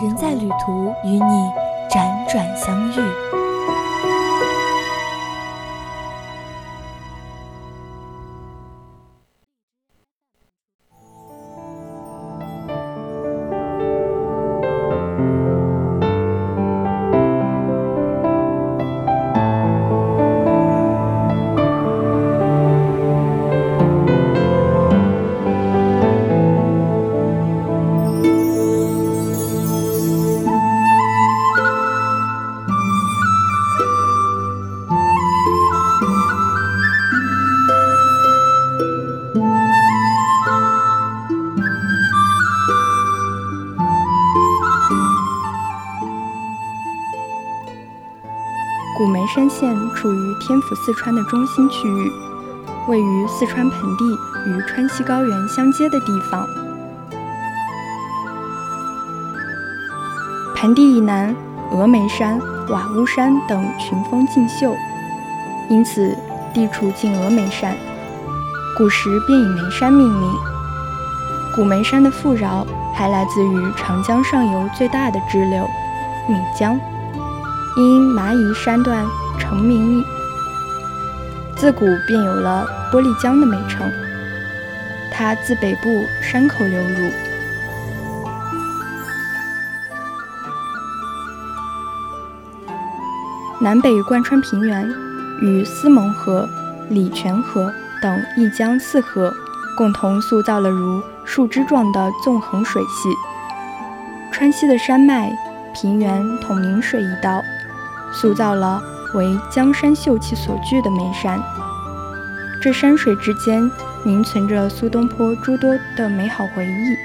人在旅途，与你辗转相遇。山县处于天府四川的中心区域，位于四川盆地与川西高原相接的地方。盆地以南，峨眉山、瓦屋山等群峰竞秀，因此地处近峨眉山，古时便以眉山命名。古眉山的富饶还来自于长江上游最大的支流岷江。因蚂蚁山段成名，自古便有了“玻璃江”的美称。它自北部山口流入，南北贯穿平原，与思蒙河、礼泉河等一江四河共同塑造了如树枝状的纵横水系。川西的山脉、平原统明水一道。塑造了为江山秀气所聚的眉山，这山水之间凝存着苏东坡诸多的美好回忆。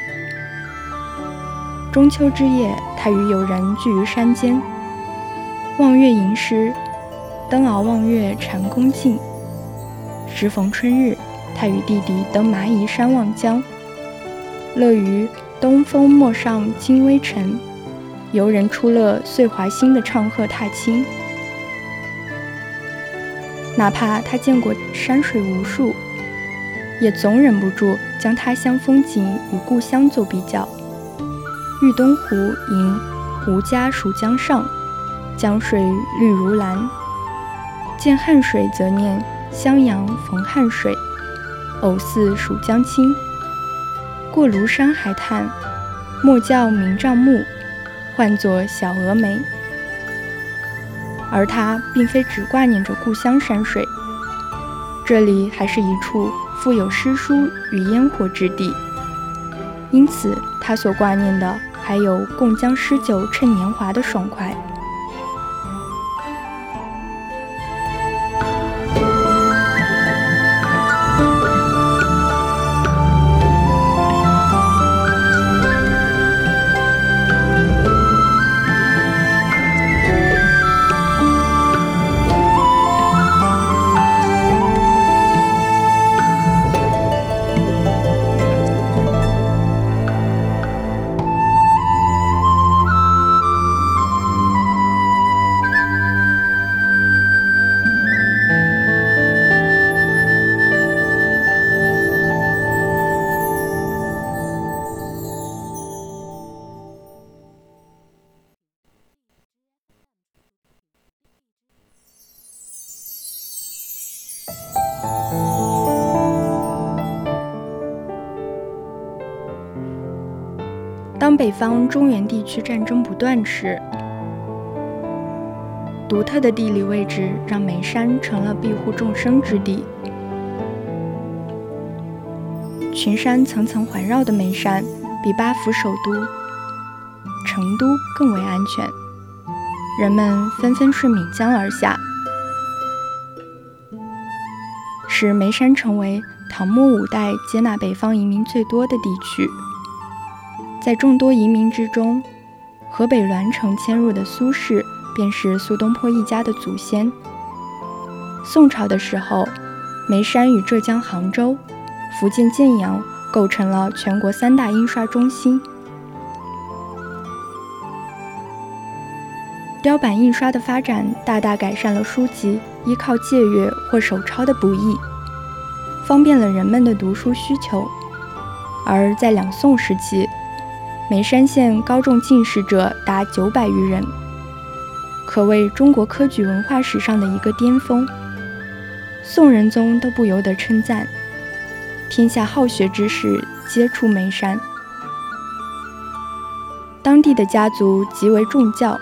中秋之夜，他与友人聚于山间，望月吟诗，登鳌望月禅宫静。时逢春日，他与弟弟登蚂蚁山望江，乐于东风陌上金微尘。游人出乐岁华新的唱和踏青，哪怕他见过山水无数，也总忍不住将他乡风景与故乡做比较。玉东湖吟吾家蜀江上，江水绿如蓝。见汉水则念襄阳逢汉水，偶似蜀江清。过庐山还叹莫教明丈暮。唤作小峨眉，而他并非只挂念着故乡山水，这里还是一处富有诗书与烟火之地，因此他所挂念的还有共将诗酒趁年华的爽快。北方中原地区战争不断时，独特的地理位置让眉山成了庇护众生之地。群山层层环绕的眉山，比八府首都成都更为安全，人们纷纷顺岷江而下，使眉山成为唐末五代接纳北方移民最多的地区。在众多移民之中，河北栾城迁入的苏氏，便是苏东坡一家的祖先。宋朝的时候，眉山与浙江杭州、福建建阳构成了全国三大印刷中心。雕版印刷的发展，大大改善了书籍依靠借阅或手抄的不易，方便了人们的读书需求。而在两宋时期，眉山县高中进士者达九百余人，可谓中国科举文化史上的一个巅峰。宋仁宗都不由得称赞：“天下好学之士皆出眉山。”当地的家族极为重教，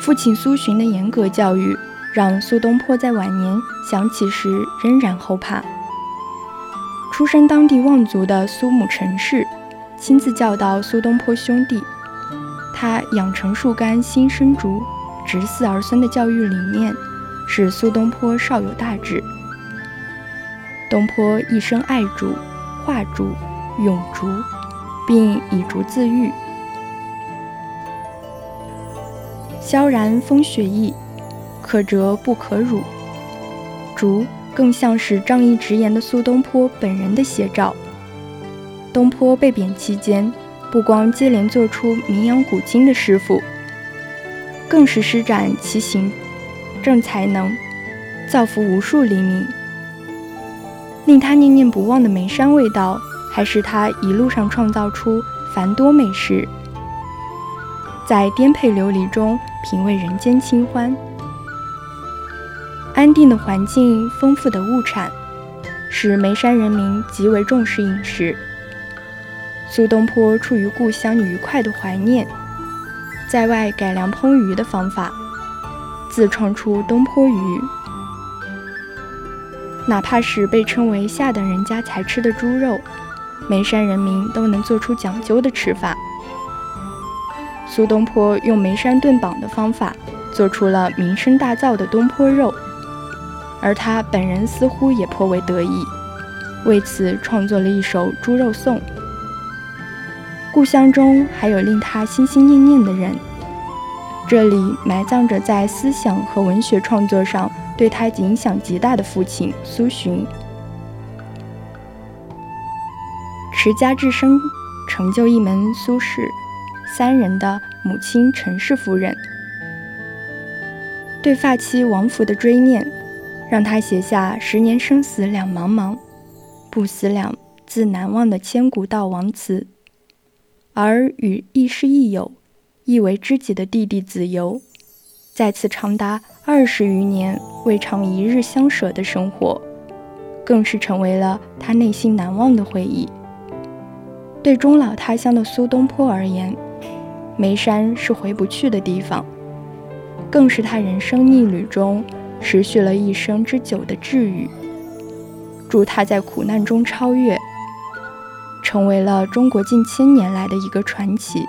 父亲苏洵的严格教育，让苏东坡在晚年想起时仍然后怕。出身当地望族的苏母陈氏，亲自教导苏东坡兄弟，他养成树干新生竹，直嗣儿孙的教育理念。使苏东坡少有大志。东坡一生爱竹、画竹、咏竹，并以竹自喻。萧然风雪意，可折不可辱。竹更像是仗义直言的苏东坡本人的写照。东坡被贬期间，不光接连做出名扬古今的诗赋，更是施展其行。正才能造福无数黎民，令他念念不忘的眉山味道，还是他一路上创造出繁多美食，在颠沛流离中品味人间清欢。安定的环境、丰富的物产，使眉山人民极为重视饮食。苏东坡出于故乡愉快的怀念，在外改良烹鱼的方法。自创出东坡鱼，哪怕是被称为下等人家才吃的猪肉，眉山人民都能做出讲究的吃法。苏东坡用眉山炖绑的方法，做出了名声大噪的东坡肉，而他本人似乎也颇为得意，为此创作了一首猪肉颂。故乡中还有令他心心念念的人。这里埋葬着在思想和文学创作上对他影响极大的父亲苏洵。持家至深，成就一门苏氏三人的母亲陈氏夫人，对发妻王弗的追念，让他写下“十年生死两茫茫，不思量，自难忘”的千古悼亡词。而与亦师亦友。亦为知己的弟弟子由，在此长达二十余年未尝一日相舍的生活，更是成为了他内心难忘的回忆。对终老他乡的苏东坡而言，眉山是回不去的地方，更是他人生逆旅中持续了一生之久的治愈。祝他在苦难中超越，成为了中国近千年来的一个传奇。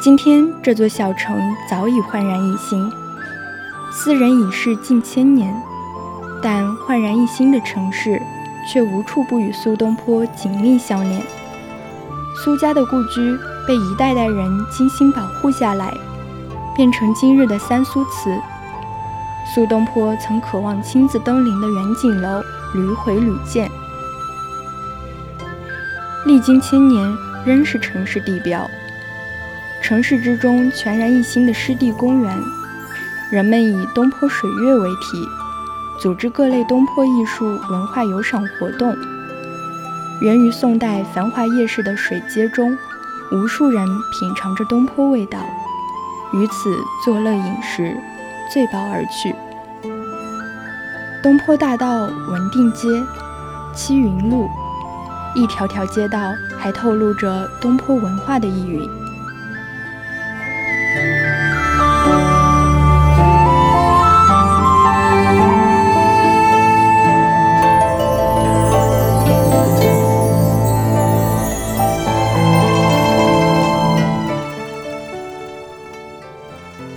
今天这座小城早已焕然一新，斯人已逝近千年，但焕然一新的城市却无处不与苏东坡紧密相连。苏家的故居被一代代人精心保护下来，变成今日的三苏祠。苏东坡曾渴望亲自登临的远景楼屡毁屡建，历经千年仍是城市地标。城市之中全然一新的湿地公园，人们以东坡水月为题，组织各类东坡艺术文化游赏活动。源于宋代繁华夜市的水街中，无数人品尝着东坡味道，于此作乐饮食，醉饱而去。东坡大道、文定街、七云路，一条条街道还透露着东坡文化的意蕴。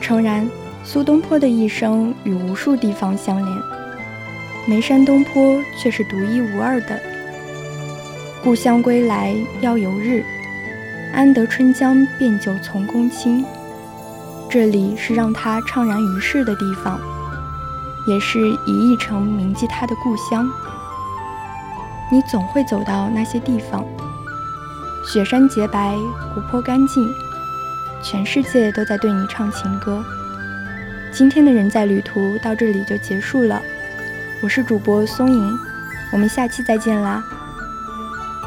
诚然苏东坡的一生与无数地方相连，眉山东坡却是独一无二的。故乡归来要有日，安得春江变酒从公卿。这里是让他怅然于世的地方，也是以一城铭记他的故乡。你总会走到那些地方，雪山洁白，湖泊干净，全世界都在对你唱情歌。今天的人在旅途到这里就结束了，我是主播松影，我们下期再见啦。